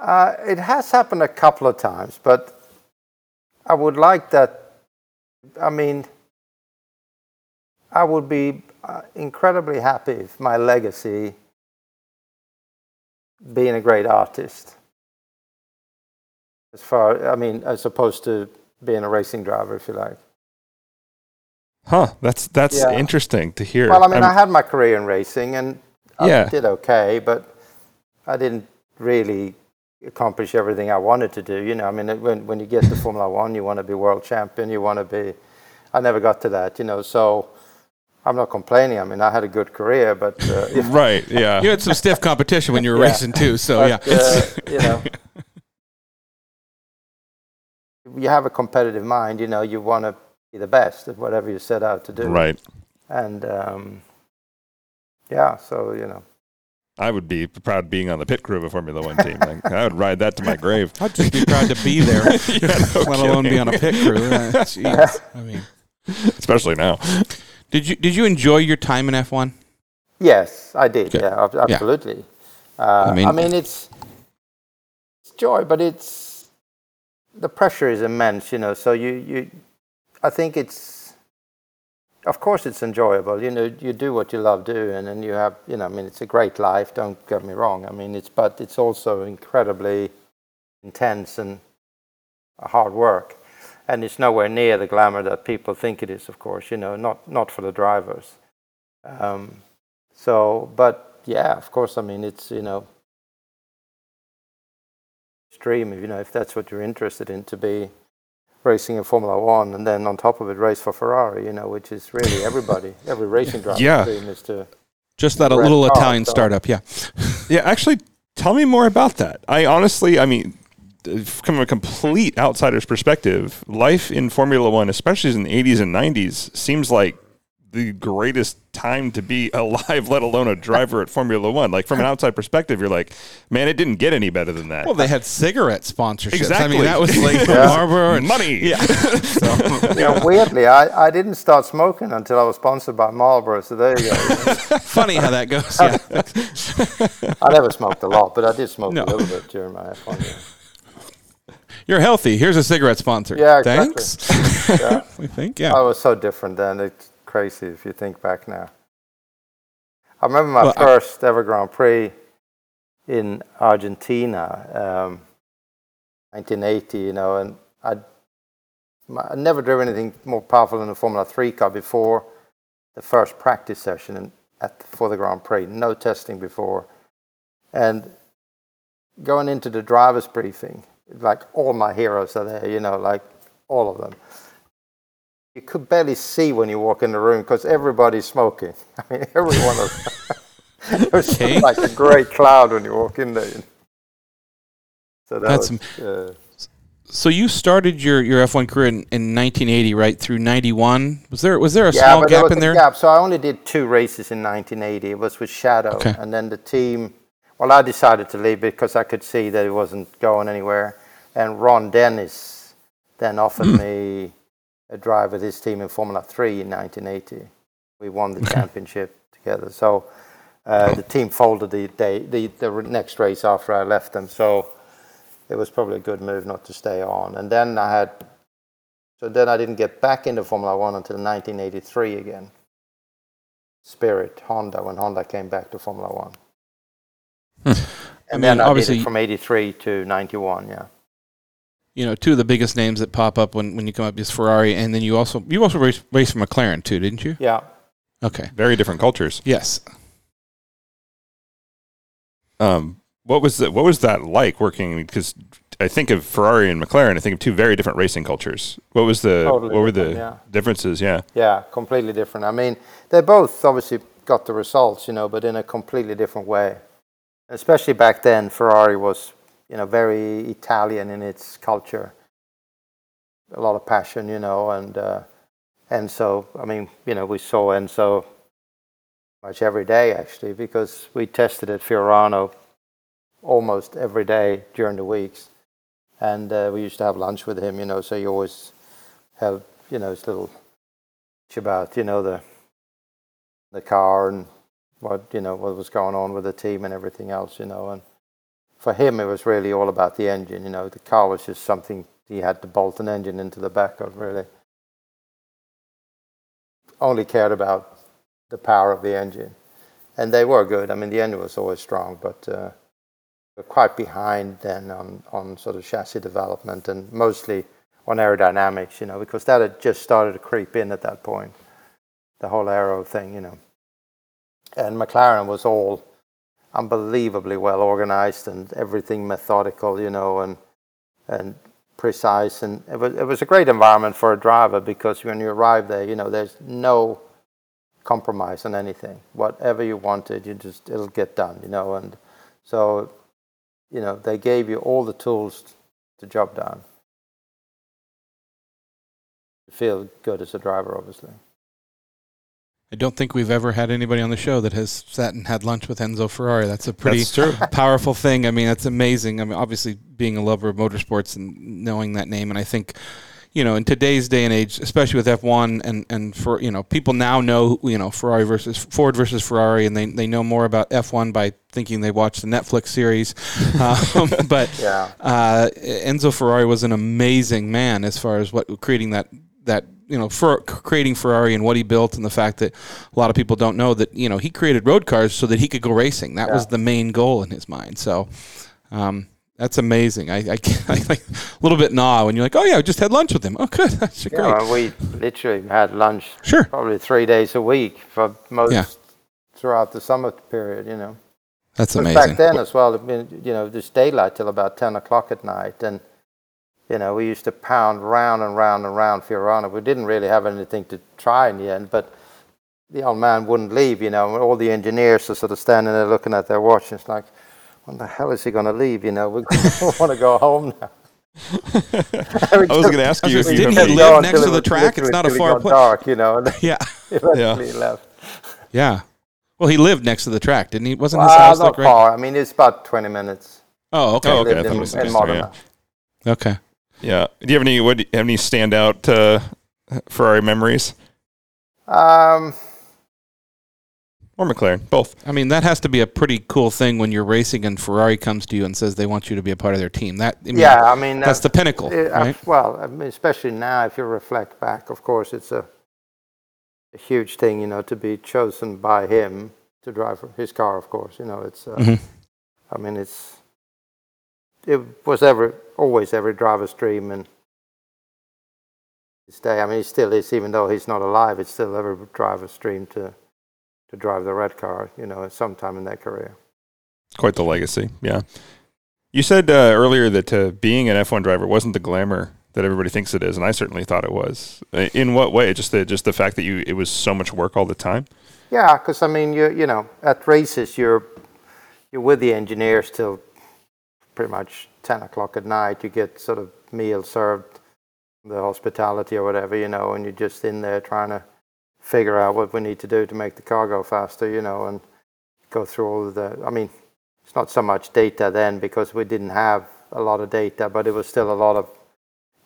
Uh, it has happened a couple of times, but I would like that. I mean, I would be uh, incredibly happy if my legacy being a great artist. As far, I mean, as opposed to being a racing driver, if you like. Huh? That's that's Yeah. interesting to hear. Well, I mean, I'm- I had my career in racing, and I Yeah. did okay, but I didn't really accomplish everything I wanted to do. You know, I mean, it- when when you get to Formula One, you want to be world champion. You want to be. I never got to that. You know, so I'm not complaining. I mean, I had a good career, but uh, if, right. Yeah. you had some stiff competition when you were Yeah. racing too. So yeah, but, uh, you know, you have a competitive mind. You know, you want to be the best at whatever you set out to do. Right. And um, yeah, so you know. I would be proud being on the pit crew of a Formula One team. Like, I would ride that to my grave. I'd just be proud to be there, Yeah, no let alone be on a pit crew. Uh, jeez. I mean, Especially now. Did you did you enjoy your time in F one? Yes, I did. Okay. Yeah, ab- absolutely. Uh, I I mean- mean, it's, it's joy, but it's the pressure is immense. You know, so you you, I think it's, of course, it's enjoyable. You know, you do what you love doing, and you have, you know, I mean, it's a great life. Don't get me wrong. I mean, it's but it's also incredibly intense and hard work. And it's nowhere near the glamour that people think it is, of course, you know, not, not for the drivers. Um, so, but yeah, of course, I mean, it's, you know, extreme, you know, if that's what you're interested in, to be racing in Formula One and then on top of it, race for Ferrari, you know, which is really everybody, every racing driver Yeah. dream is to. Just that a little car, Italian so- startup. Yeah. Yeah, actually, tell me more about that. I honestly, I mean, from a complete outsider's perspective, life in Formula One, especially in the 80s and 90s, seems like the greatest time to be alive, let alone a driver at Formula One. Like, from an outside perspective, you're like, man, it didn't get any better than that. Well, they had cigarette sponsorships. I Exactly. mean, that was like Yeah. Marlboro and money. Yeah. so, You know, weirdly, I, I didn't start smoking until I was sponsored by Marlboro, so there you go. funny how that goes. Yeah. I never smoked a lot, but I did smoke No. a little bit during my F1 year. You're healthy. Here's a cigarette sponsor. Yeah, exactly. Thanks. Yeah. we think. Yeah, I was so different then. It's crazy if you think back now. I remember my Well, I- first ever Grand Prix in Argentina, um, 1980, you know, and I'd, my- I'd never driven anything more powerful than a Formula 3 car before the first practice session at, for the Grand Prix. No testing before. And going into the driver's briefing, like all my heroes are there, you know, like all of them you could barely see when you walk in the room because everybody's smoking. I mean, everyone was. it was Okay. like a great cloud when you walk in there. So that That's was, uh, So you started your, your F1 career in, in 1980, right through 91. Was there was there a yeah, small gap was in there? Gap. So I only did two races in 1980. It was with Shadow, Okay. and then the team. Well, I decided to leave because I could see that it wasn't going anywhere. And Ron Dennis then offered mm. me a drive with his team in Formula 3 in 1980. We won the championship together. So uh, the team folded the, day, the, the next race after I left them. So it was probably a good move not to stay on. And then I had, so then I didn't get back into Formula 1 until 1983 again. Spirit, Honda, when Honda came back to Formula 1. Hmm. And, then, then obviously from 83 to 91 yeah. You know two of the biggest names that pop up when, when you come up is ferrari and then you also you also raced, raced for mclaren too didn't you? Yeah. Okay. Very different cultures. Yes. Um what was the what was that like working because i think of ferrari and mclaren i think of two very different racing cultures. What was the totally what were the yeah. differences? Yeah. Yeah completely different. I mean they both obviously got the results you know but in a completely different way. Especially back then, Ferrari was, you know, very Italian in its culture. A lot of passion, you know, and uh, and so I mean, you know, we saw Enzo much every day actually because we tested at Fiorano almost every day during the weeks, and uh, we used to have lunch with him, you know. So you always have, you know, his little about, you know, the the car and what you know what was going on with the team and everything else, you know. And for him, it was really all about the engine. You know, the car was just something he had to bolt an engine into the back of. Really, only cared about the power of the engine, and they were good. I mean, the engine was always strong, but. Uh, quite behind then on, on sort of chassis development and mostly on aerodynamics, you know, because that had just started to creep in at that point, the whole aero thing, you know. And McLaren was all unbelievably well organized and everything methodical, you know, and and precise. And it was it was a great environment for a driver because when you arrive there, you know, there's no compromise on anything. Whatever you wanted, you just it'll get done, you know. And so, you know, they gave you all the tools to job done feel good as a driver, obviously. I don't think we've ever had anybody on the show that has sat and had lunch with Enzo Ferrari. That's a pretty That's powerful thing. I mean, that's amazing. I mean, obviously being a lover of motorsports and knowing that name, and I think, you know, in today's day and age, especially with F1 and and for you know, people now know you know Ferrari versus Ford versus Ferrari, and they they know more about F1 by thinking they watched the Netflix series. um, but yeah. uh, Enzo Ferrari was an amazing man as far as what creating that that you know for creating Ferrari and what he built and the fact that a lot of people don't know that you know he created road cars so that he could go racing. That yeah. was the main goal in his mind. So. Um, that's amazing. I, I, I like a little bit in awe when you're like, oh yeah, I just had lunch with him. Oh, good. That's yeah, great. We literally had lunch. Sure. Probably three days a week for most yeah. throughout the summer period. You know. That's amazing. Back then as well, you know, there's daylight till about ten o'clock at night, and you know, we used to pound round and round and round Fiorano. We didn't really have anything to try in the end, but the old man wouldn't leave, you know. All the engineers are sort of standing there looking at their watch. And it's like, when the hell is he going to leave? You know, we want to go home now. I was going to ask you if you didn't he live next to the track? It's not a far place. Dark, you know. yeah. Eventually yeah. left. Yeah. Well, he lived next to the track, didn't he? Wasn't well, his house not like right? far. I mean, it's about twenty minutes. Oh, okay. Oh, okay. In, in, in Modena. Yeah. Okay. Yeah. Do you have any? What? You have any standout uh, Ferrari memories? Um. Or McLaren, both. I mean, that has to be a pretty cool thing when you're racing and Ferrari comes to you and says they want you to be a part of their team. That I mean, yeah, I mean that's uh, the pinnacle, it, right? well, I mean, especially now, if you reflect back, of course, it's a, a, huge thing, you know, to be chosen by him to drive his car. Of course, you know, it's. Uh, mm-hmm. I mean, it's. It was ever always every driver's dream and his day. I mean, he still is, even though he's not alive. It's still every driver's dream to to drive the red car. You know, at some time in their career. Quite the legacy, yeah. You said uh, earlier that uh, being an F1 driver wasn't the glamour that everybody thinks it is, and I certainly thought it was. In what way? Just the just the fact that you it was so much work all the time. Yeah, because I mean, you you know, at races you're you're with the engineers till pretty much 10 o'clock at night. You get sort of meal served, the hospitality or whatever, you know, and you're just in there trying to figure out what we need to do to make the car go faster, you know, and go through all the. I mean, it's not so much data then because we didn't have a lot of data, but it was still a lot of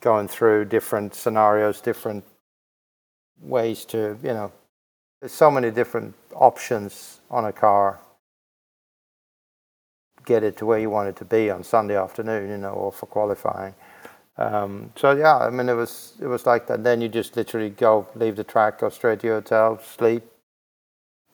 going through different scenarios, different ways to, you know, there's so many different options on a car get it to where you want it to be on Sunday afternoon, you know, or for qualifying. Um, so yeah, I mean, it was it was like that. Then you just literally go, leave the track, go straight to your hotel, sleep,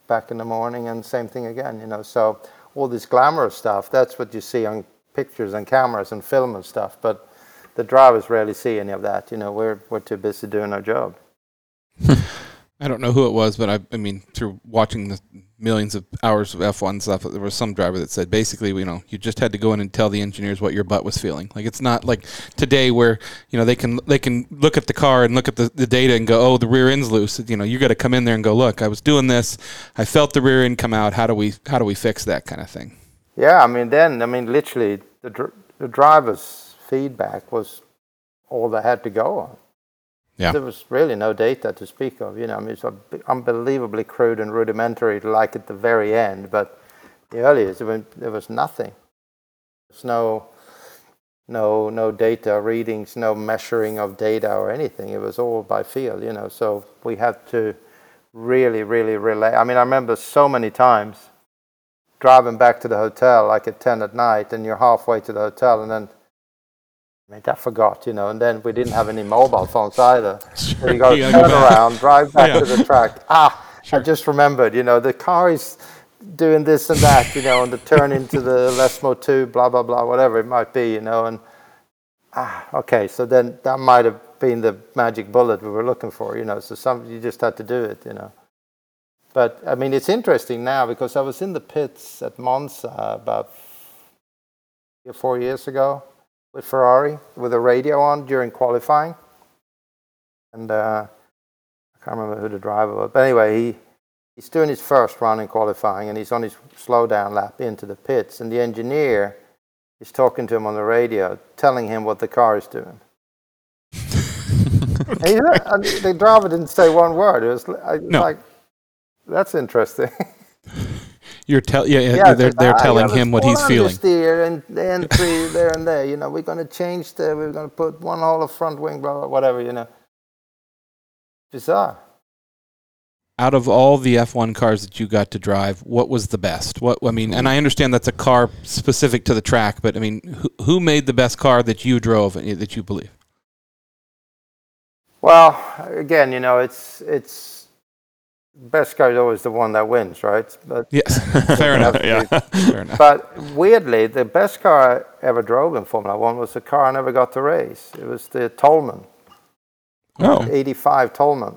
back in the morning, and same thing again, you know. So all this glamorous stuff, that's what you see on pictures and cameras and film and stuff. But the drivers rarely see any of that. You know, we're we're too busy doing our job. I don't know who it was, but I, I mean, through watching the millions of hours of F1 stuff, there was some driver that said basically, you know, you just had to go in and tell the engineers what your butt was feeling. Like it's not like today where you know they can they can look at the car and look at the, the data and go, oh, the rear end's loose. You know, you got to come in there and go, look, I was doing this, I felt the rear end come out. How do we how do we fix that kind of thing? Yeah, I mean, then I mean, literally, the dr- the driver's feedback was all they had to go on. Yeah. There was really no data to speak of. You know, I mean, it's unbelievably crude and rudimentary, like at the very end. But the earliest, there was nothing. There's no, no, no data readings, no measuring of data or anything. It was all by feel. You know, so we had to really, really relay. I mean, I remember so many times driving back to the hotel, like at ten at night, and you're halfway to the hotel, and then I mean, I forgot, you know, and then we didn't have any mobile phones either. So you got to turn go around, drive back Yeah. to the track. Ah, I just remembered, you know, the car is doing this and that, you know, and the turn into the Lesmo 2, blah, blah, blah, whatever it might be, you know, and ah, okay, so then that might have been the magic bullet we were looking for, you know, so some, you just had to do it, you know. But, I mean, it's interesting now because I was in the pits at Monza about four years ago with Ferrari with a radio on during qualifying. And uh, I can't remember who the driver was. But anyway, he, he's doing his first run in qualifying and he's on his slowdown lap into the pits. And the engineer is talking to him on the radio, telling him what the car is doing. Not- and the driver didn't say one word. It was li- I- No. like, that's interesting. You're tell yeah, yeah, Yeah, they're they're "Ah, telling him what he's feeling. Understeer and the entry there and there. You know, we're going to change the. We're going to put one hole of front wing, blah blah, whatever. You know, bizarre. Out of all the F1 cars that you got to drive, what was the best? What I mean, and I understand that's a car specific to the track, but I mean, who, who made the best car that you drove and that you believe? Well, again, you know, it's it's best car is always the one that wins, right? But Yes, fair enough. yeah. Fair enough. but weirdly, the best car I ever drove in Formula One was a car I never got to race. It was the Toleman. Oh, 85 Toleman,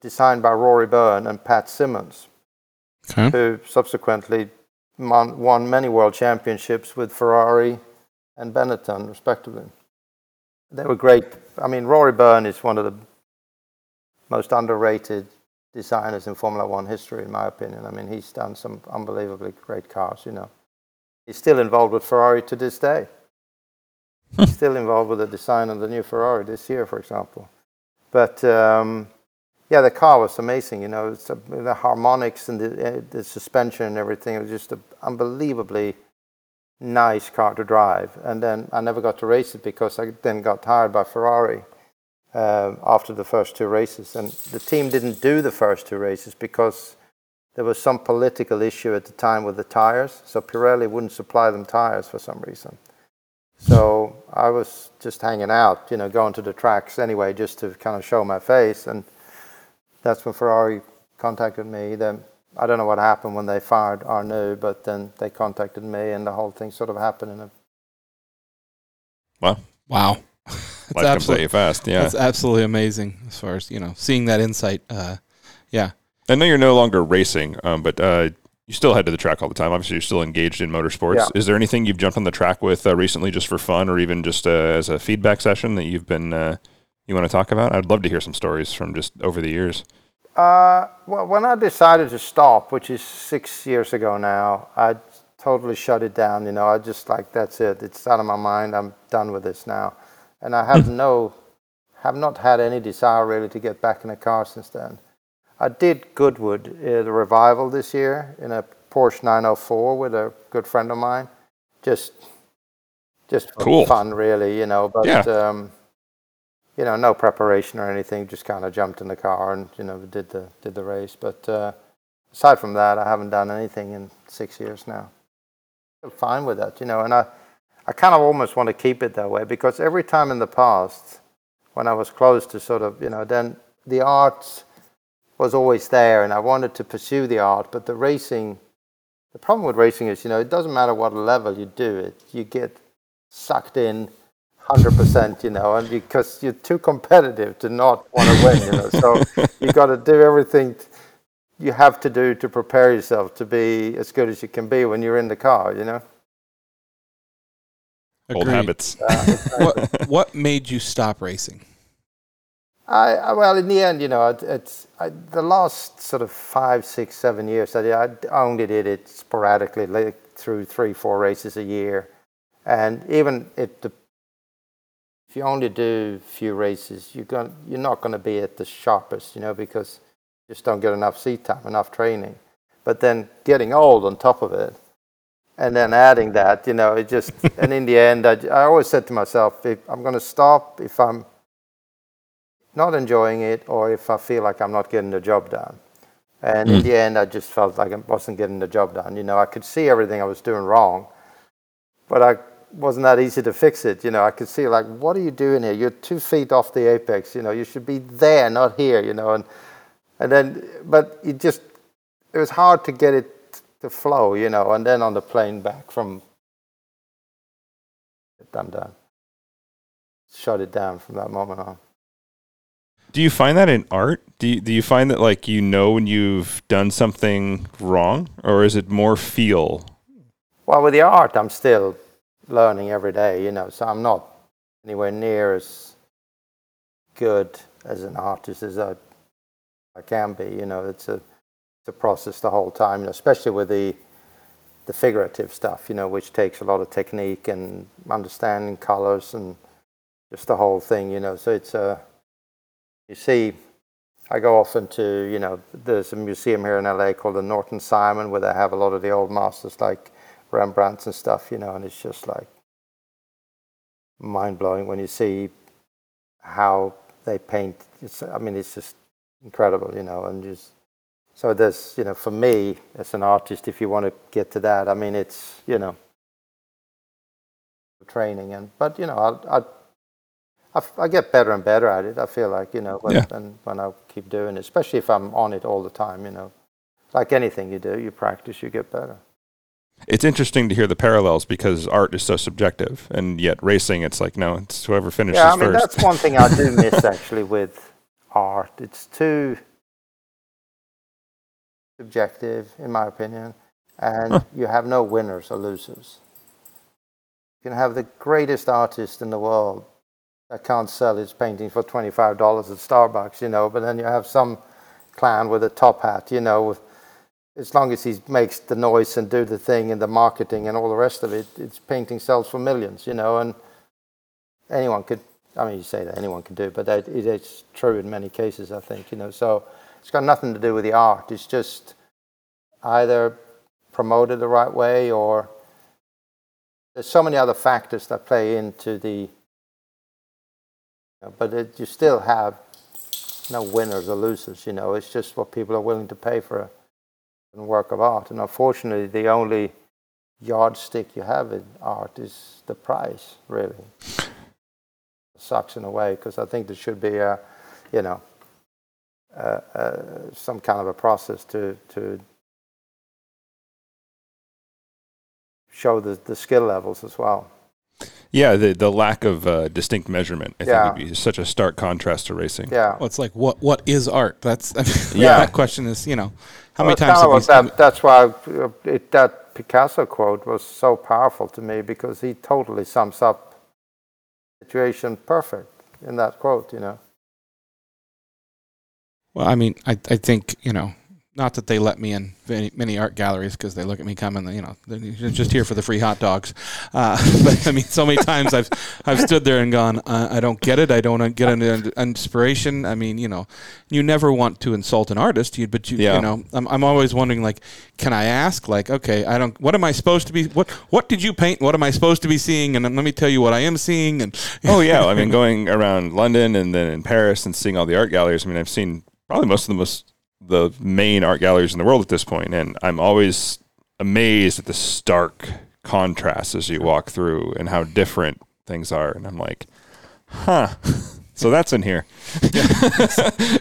designed by Rory Byrne and Pat Symonds, Okay. who subsequently won many world championships with Ferrari and Benetton, respectively. They were great. I mean, Rory Byrne is one of the most underrated designers in Formula One history, in my opinion. I mean, he's done some unbelievably great cars, you know. He's still involved with Ferrari to this day. He's still involved with the design of the new Ferrari this year, for example. But um, yeah, the car was amazing. You know, it's a, the harmonics and the, uh, the suspension and everything. It was just an unbelievably nice car to drive. And then I never got to race it because I then got hired by Ferrari um after the first two races. And the team didn't do the first two races because there was some political issue at the time with the tires. So Pirelli wouldn't supply them tires for some reason. So I was just hanging out, you know, going to the tracks anyway, just to kind of show my face. And that's when Ferrari contacted me. Then I don't know what happened when they fired Arnoux, but then they contacted me, and the whole thing sort of happened in a wow. Wow, Life that's comes at absolutely you fast. Yeah. that's absolutely amazing as far as you know seeing that insight. Uh, yeah, I know you're no longer racing, um, but uh, you still head to the track all the time. Obviously, you're still engaged in motorsports. Yeah. Is there anything you've jumped on the track with uh, recently, just for fun, or even just uh, as a feedback session that you've been uh, you want to talk about? I'd love to hear some stories from just over the years. Uh, well, when I decided to stop, which is six years ago now, I totally shut it down. You know, I just like that's it. It's out of my mind. I'm done with this now, and I have no, have not had any desire really to get back in a car since then. I did Goodwood, uh, the revival this year in a Porsche 904 with a good friend of mine. Just, just for Cool. fun, really. You know, but Yeah. um, you know, no preparation or anything. Just kind of jumped in the car and you know did the did the race. But uh, aside from that, I haven't done anything in six years now. I'm fine with that, you know, and I I kind of almost want to keep it that way because every time in the past when I was close to sort of you know then the art was always there and I wanted to pursue the art, but the racing. The problem with racing is, you know, it doesn't matter what level you do it, you get sucked in hundred percent, you know, and because you're too competitive to not want to win, you know. So you got to do everything you have to do to prepare yourself to be as good as you can be when you're in the car, you know. Old habits. Uh, what what made you stop racing? I, I well, in the end, you know, it, it's I, the last sort of five, six, seven years. I, I only did it sporadically, like through three, four races a year, and even if the if you only do a few races, you're going you're not going to be at the sharpest, you know, because you just don't get enough seat time, enough training. But then getting old on top of it, and then adding that, you know, it just and in the end, I, I always said to myself, if I'm going to stop if I'm not enjoying it or if I feel like I'm not getting the job done. And in mm. the end, I just felt like I wasn't getting the job done. You know, I could see everything I was doing wrong, but I wasn't that easy to fix it. You know, I could see like, what are you doing here? You're two feet off the apex. You know, you should be there, not here. You know, and and then, but it just it was hard to get it to flow. You know, and then on the plane back from, I'm done. Shut it down from that moment on. Do you find that in art? Do you, do you find that like you know when you've done something wrong, or is it more feel? Well, with the art, I'm still learning every day, you know, so I'm not anywhere near as good as an artist as I, I can be. You know, it's a, a process the whole time, especially with the, the figurative stuff, you know, which takes a lot of technique and understanding colors and just the whole thing, you know. So it's a, you see, I go often to, you know, there's a museum here in LA called the Norton Simon where they have a lot of the old masters like Rembrandts and stuff, you know, and it's just like mind blowing when you see how they paint. It's, I mean, it's just incredible, you know, and just so there's, you know, for me as an artist, if you want to get to that, I mean, it's, you know, training and, but you know, I, I, I, get better and better at it. I feel like, you know, when, Yeah. when, when I keep doing it, especially if I'm on it all the time, you know, like anything you do, you practice, you get better. It's interesting to hear the parallels because art is so subjective, and yet racing, it's like no, it's whoever finishes Yeah, I mean first. that's one thing I do miss actually with art. It's too subjective, in my opinion, and you have no winners or losers. You can have the greatest artist in the world that can't sell his painting for twenty-five dollars at Starbucks, you know, but then you have some clown with a top hat, you know, with, as long as he makes the noise and do the thing and the marketing and all the rest of it, its painting sells for millions, you know, and anyone could I mean you say that anyone can do but that, it, it's true in many cases I think you know so it's got nothing to do with the art. It's just either promoted the right way or there's so many other factors that play into the you know, but it, you still have no winners or losers you know. It's just what people are willing to pay for a, a work of art. And unfortunately the only yardstick you have in art is the price really. It sucks in a way because I think there should be a, you know, some kind of a process to to show the, the skill levels as well. yeah, the the lack of uh, distinct measurement, I Yeah. think, would be such a stark contrast to racing. Yeah. Well, it's like what what is art? That's Yeah. That question is you know how Well, many times kinda have we, what that, that's why uh, it, that Picasso quote was so powerful to me because he totally sums up the situation perfect in that quote. You know. Well, I mean, I, I think, you know, not that they let me in many, many art galleries because they look at me coming, you know, they're just here for the free hot dogs. Uh, but I mean, so many times I've, I've stood there and gone, uh, I don't get it. I don't get an inspiration. I mean, you know, you never want to insult an artist, you, but you, Yeah. you know, I'm, I'm always wondering, like, can I ask, like, okay, I don't, what am I supposed to be, what, what did you paint? What am I supposed to be seeing? And then let me tell you what I am seeing. And Oh yeah, I mean, going around London and then in Paris and seeing all the art galleries. I mean, I've seen probably most of the most the main art galleries in the world at this point, and I'm always amazed at the stark contrast as you walk through and how different things are. And I'm like, huh. So that's in here.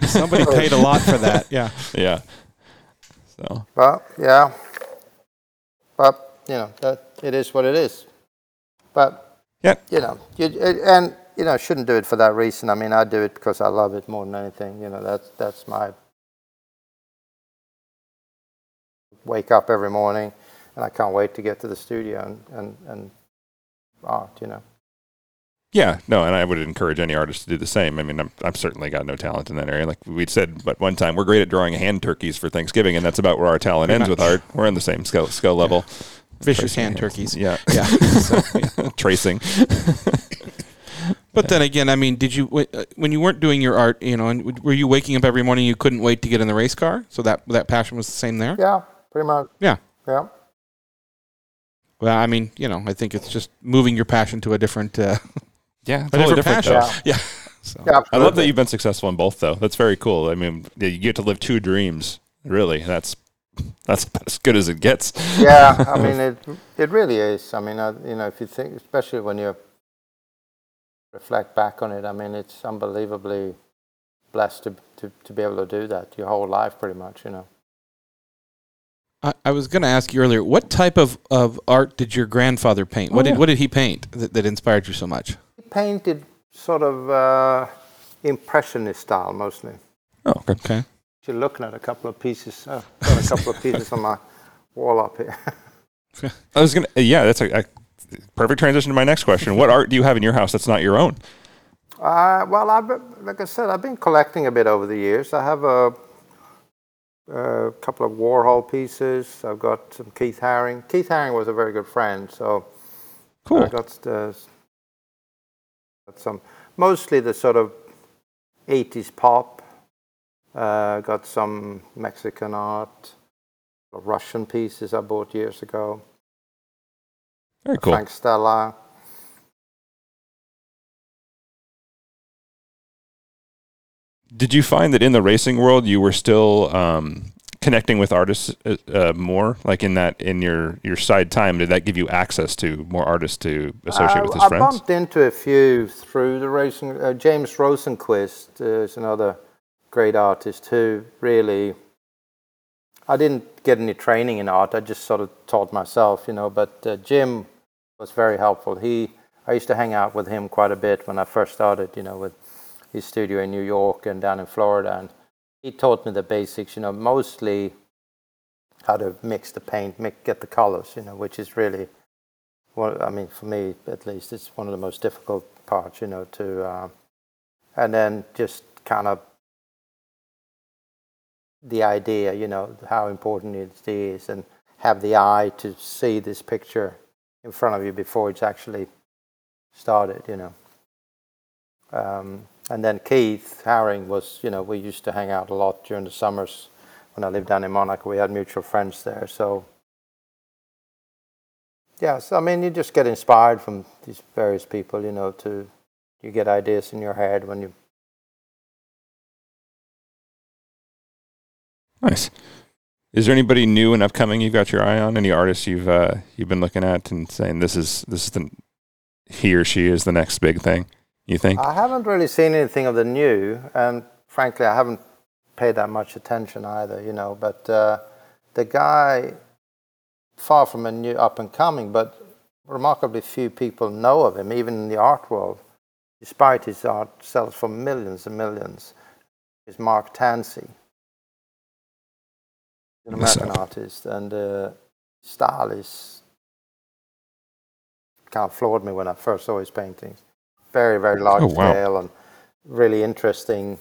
somebody paid a lot for that. Yeah. Yeah. So Well, yeah. But you know that it is what it is. But Yeah. you know, you, and you know, shouldn't do it for that reason. I mean, I do it because I love it more than anything. You know, that's that's my wake up every morning, and I can't wait to get to the studio and and, and art. You know. Yeah, no, and I would encourage any artist to do the same. I mean, I'm, I've certainly got no talent in that area. Like we said, but one time we're great at drawing hand turkeys for Thanksgiving, and that's about where our talent Pretty ends with art. We're on the same skill skill level. Vicious Tracing hand hands. turkeys. Yeah, Yeah. So, yeah. tracing. But then again, I mean, did you uh, when you weren't doing your art, you know, and were you waking up every morning you couldn't wait to get in the race car? So that that passion was the same there. Yeah, pretty much. Yeah. Yeah. Well, I mean, you know, I think it's just moving your passion to a different, uh, Yeah, a totally different, different. passion. though. Yeah. Yeah. So. Yeah, I love that you've been successful in both, though. That's very cool. I mean, you get to live two dreams. Really, that's that's about as good as it gets. yeah, I mean it. It really is. I mean, I, you know, if you think, especially when you reflect back on it, I mean, it's unbelievably blessed to, to, to be able to do that your whole life, pretty much. You know. I, I was going to ask you earlier, what type of, of art did your grandfather paint? What Oh, did what did he paint that, that inspired you so much? He painted sort of uh, impressionist style mostly. Oh, okay. Okay. You're looking at a couple of pieces. Uh, got a couple of pieces on my wall up here. I was gonna. Yeah, that's a, a perfect transition to my next question. What art do you have in your house that's not your own? Uh, well, I've, like I said, I've been collecting a bit over the years. I have a, a couple of Warhol pieces. I've got some Keith Haring. Keith Haring was a very good friend, so Cool. I got, uh, got some, mostly the sort of 80s pop. Uh, got some Mexican art, Russian pieces I bought years ago. Very cool. Frank Stella. Did you find that in the racing world you were still um, connecting with artists uh, uh, more, like in that in your your side time? Did that give you access to more artists to associate with his Uh, I friends? bumped into a few through the racing. Uh, James Rosenquist uh, is another great artist who really. I didn't get any training in art. I just sort of taught myself, you know. But uh, Jim was very helpful. He, I used to hang out with him quite a bit when I first started, you know, with his studio in New York and down in Florida, and he taught me the basics, you know, mostly how to mix the paint, get the colors, you know, which is really well, I mean, for me at least, it's one of the most difficult parts, you know, to, uh, and then just kind of the idea, you know, how important it is, and have the eye to see this picture in front of you before it's actually started, you know. Um, and then Keith Haring was, you know, we used to hang out a lot during the summers when I lived down in Monaco. We had mutual friends there, so Yes, I mean you just get inspired from these various people, you know, to you get ideas in your head when you Nice. Is there anybody new and upcoming you've got your eye on? Any artists you've uh, you've been looking at and saying this is this is the he or she is the next big thing? You think? I haven't really seen anything of the new and frankly I haven't paid that much attention either, you know, but uh, the guy far from a new up and coming, but remarkably few people know of him, even in the art world, despite his art sells for millions and millions, is Mark Tansey. An American sir. artist, and uh, style is kind of floored me when I first saw his paintings. Very, very large Oh, wow. scale and really interesting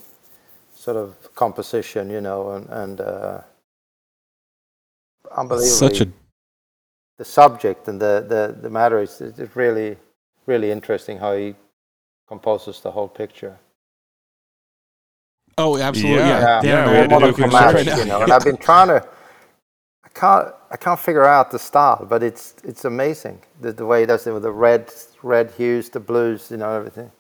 sort of composition, you know, and, and uh, unbelievably Such a the subject and the, the, the matter is is it's really, really interesting how he composes the whole picture. oh, absolutely. Yeah. Yeah, Yeah, Dan yeah, and we I had to are do a looking quick at it search. right Magic, now. you know, and I've been trying to. I can't. I can't figure out the style, but it's it's amazing the, the way he does it with the red red hues, the blues, you know, everything.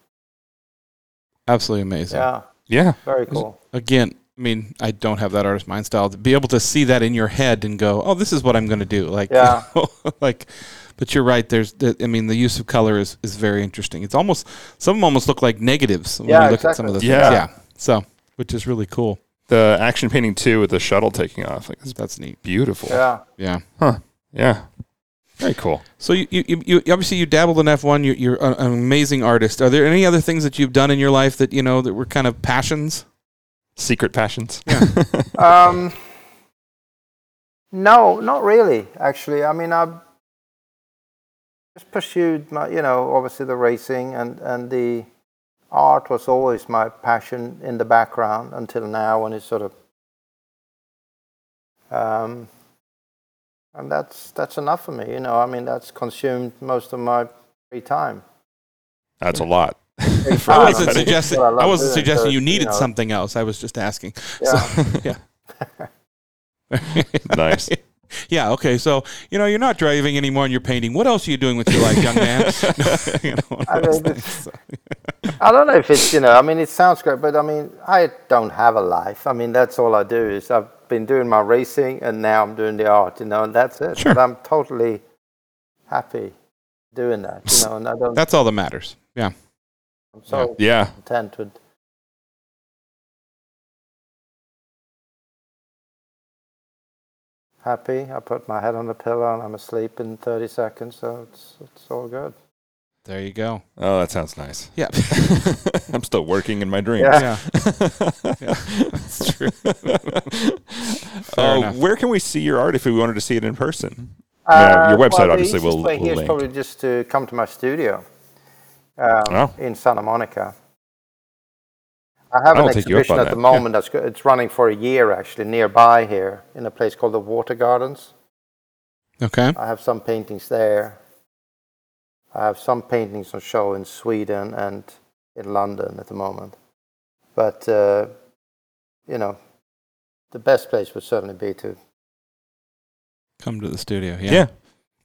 Absolutely amazing. Yeah, yeah. very cool. Again, I mean, I don't have that artist mind style to be able to see that in your head and go, "Oh, this is what I'm going to do." Like, Yeah. like. But you're right. There's, the, I mean, the use of color is, is very interesting. It's almost some of them almost look like negatives when Yeah, you look at some of the exactly. things. Yeah. Yeah. So, which is really cool. The action painting too with the shuttle taking off. Like it's That's neat. beautiful. Yeah, Yeah. Huh. Yeah. Very cool. So you, you, you, you obviously you dabbled in F1. You're, you're an amazing artist. Are there any other things that you've done in your life that you know that were kind of passions? Secret passions. Um, no, not really. Actually, I mean, I've just pursued my, you know, obviously the racing and and the art was always my passion in the background until now, when it's sort of, um, and that's that's enough for me. You know, I mean, that's consumed most of my free time. That's a lot. I wasn't suggesting. what love I wasn't suggesting you needed know, something else. I was just asking. Yeah. So, yeah. nice. Yeah. Okay. So you know you're not driving anymore, and you're painting. What else are you doing with your life, young man? You know, I mean, I don't know if it's you know. I mean, it sounds great, but I mean, I don't have a life. I mean, that's all I do is I've been doing my racing, and now I'm doing the art. You know, and that's it. Sure. But I'm totally happy doing that. You know, and I don't. That's all that matters. Yeah. I'm so Yeah. content with. Happy. I put my head on the pillow and I'm asleep in 30 seconds, so it's it's all good. There you go. Oh, that sounds nice. Yeah. I'm still working in my dreams. Yeah. Yeah. yeah. That's true. Oh, enough. where can we see your art if we wanted to see it in person? Yeah, your Uh, website well, obviously easiest will- way will here is link. probably just to come to my studio um, Oh. in Santa Monica. I have I'll an take you up exhibition on at the that, moment that's go- it's running for a year actually nearby here in a place called the Water Gardens. Okay. I have some paintings there. I have some paintings on show in Sweden and in London at the moment. But uh, you know, the best place would certainly be to Come to the studio. Yeah. Yeah.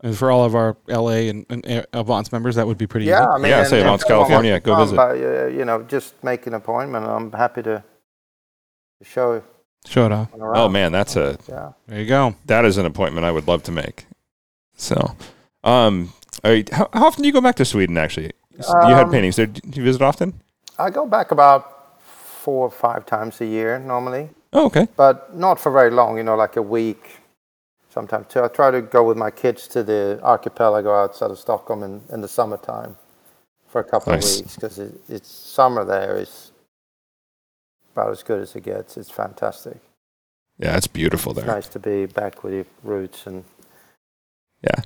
And for all of our LA and, and Avance members, that would be pretty Yeah, easy. I mean, Yeah, and- say Avance, California, go come, visit. But, uh, you know, just make an appointment. I'm happy to, to show Show it off. Oh man, that's a Yeah. There you go. that is an appointment I would love to make. So, um, all right, how, how often do you go back to Sweden? Actually, you had Um, paintings there. Do you visit often? I go back about four or five times a year normally, Oh, okay. but not for very long. You know, like a week, sometimes too. I try to go with my kids to the archipelago outside of Stockholm in, in the summertime for a couple Nice. of weeks because it, it's summer there is about as good as it gets. It's fantastic. Yeah, it's beautiful It's there. nice to be back with your roots and Yeah.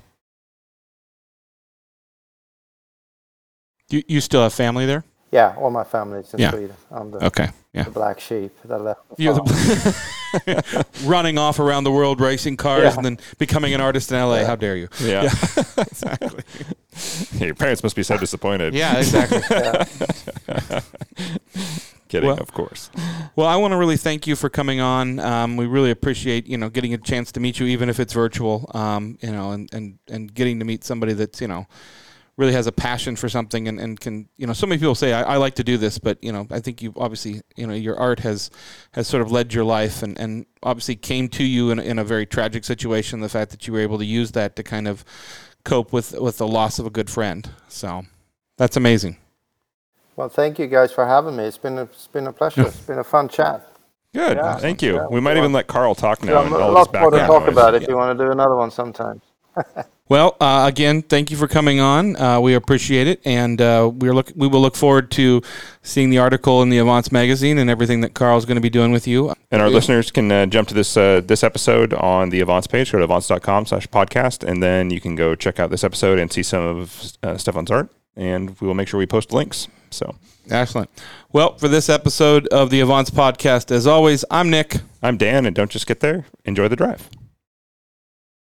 You, you still have family there? Yeah, all my family's in Yeah. Sweden. I'm the, Okay. Yeah. the black sheep that left. the You're farm. the running off around the world racing cars Yeah. and then becoming an artist in LA. Yeah. How dare you? Yeah. exactly. Yeah, Your parents must be so disappointed. Yeah, exactly. Yeah. Kidding, Well- of course. Well, I want to really thank you for coming on. Um, we really appreciate you know getting a chance to meet you, even if it's virtual. Um, you know, and, and and getting to meet somebody that's you know really has a passion for something and, and can you know so many people say I, I like to do this, but you know I think you obviously you know your art has has sort of led your life and, and obviously came to you in, in a very tragic situation. The fact that you were able to use that to kind of cope with with the loss of a good friend. So that's amazing. Well, thank you guys for having me. It's been a, it's been a pleasure. It's been a fun chat. Good. Yeah. Thank you. Yeah. we might even let Carl talk now. Yeah, and a all lot this more to talk noise. about if you want to do another one sometime. Well, uh, again, thank you for coming on. Uh, we appreciate it, and uh, we're look we will look forward to seeing the article in the Avance magazine and everything that Carl's going to be doing with you. And our Yeah. listeners can uh, jump to this uh, this episode on the Avance page. Go to avance.com slash podcast, and then you can go check out this episode and see some of uh, Stefan's art. And we will make sure we post links. So Excellent. Well, for this episode of the Avance podcast, as always, I'm Nick. I'm Dan, and don't just get there. Enjoy the drive.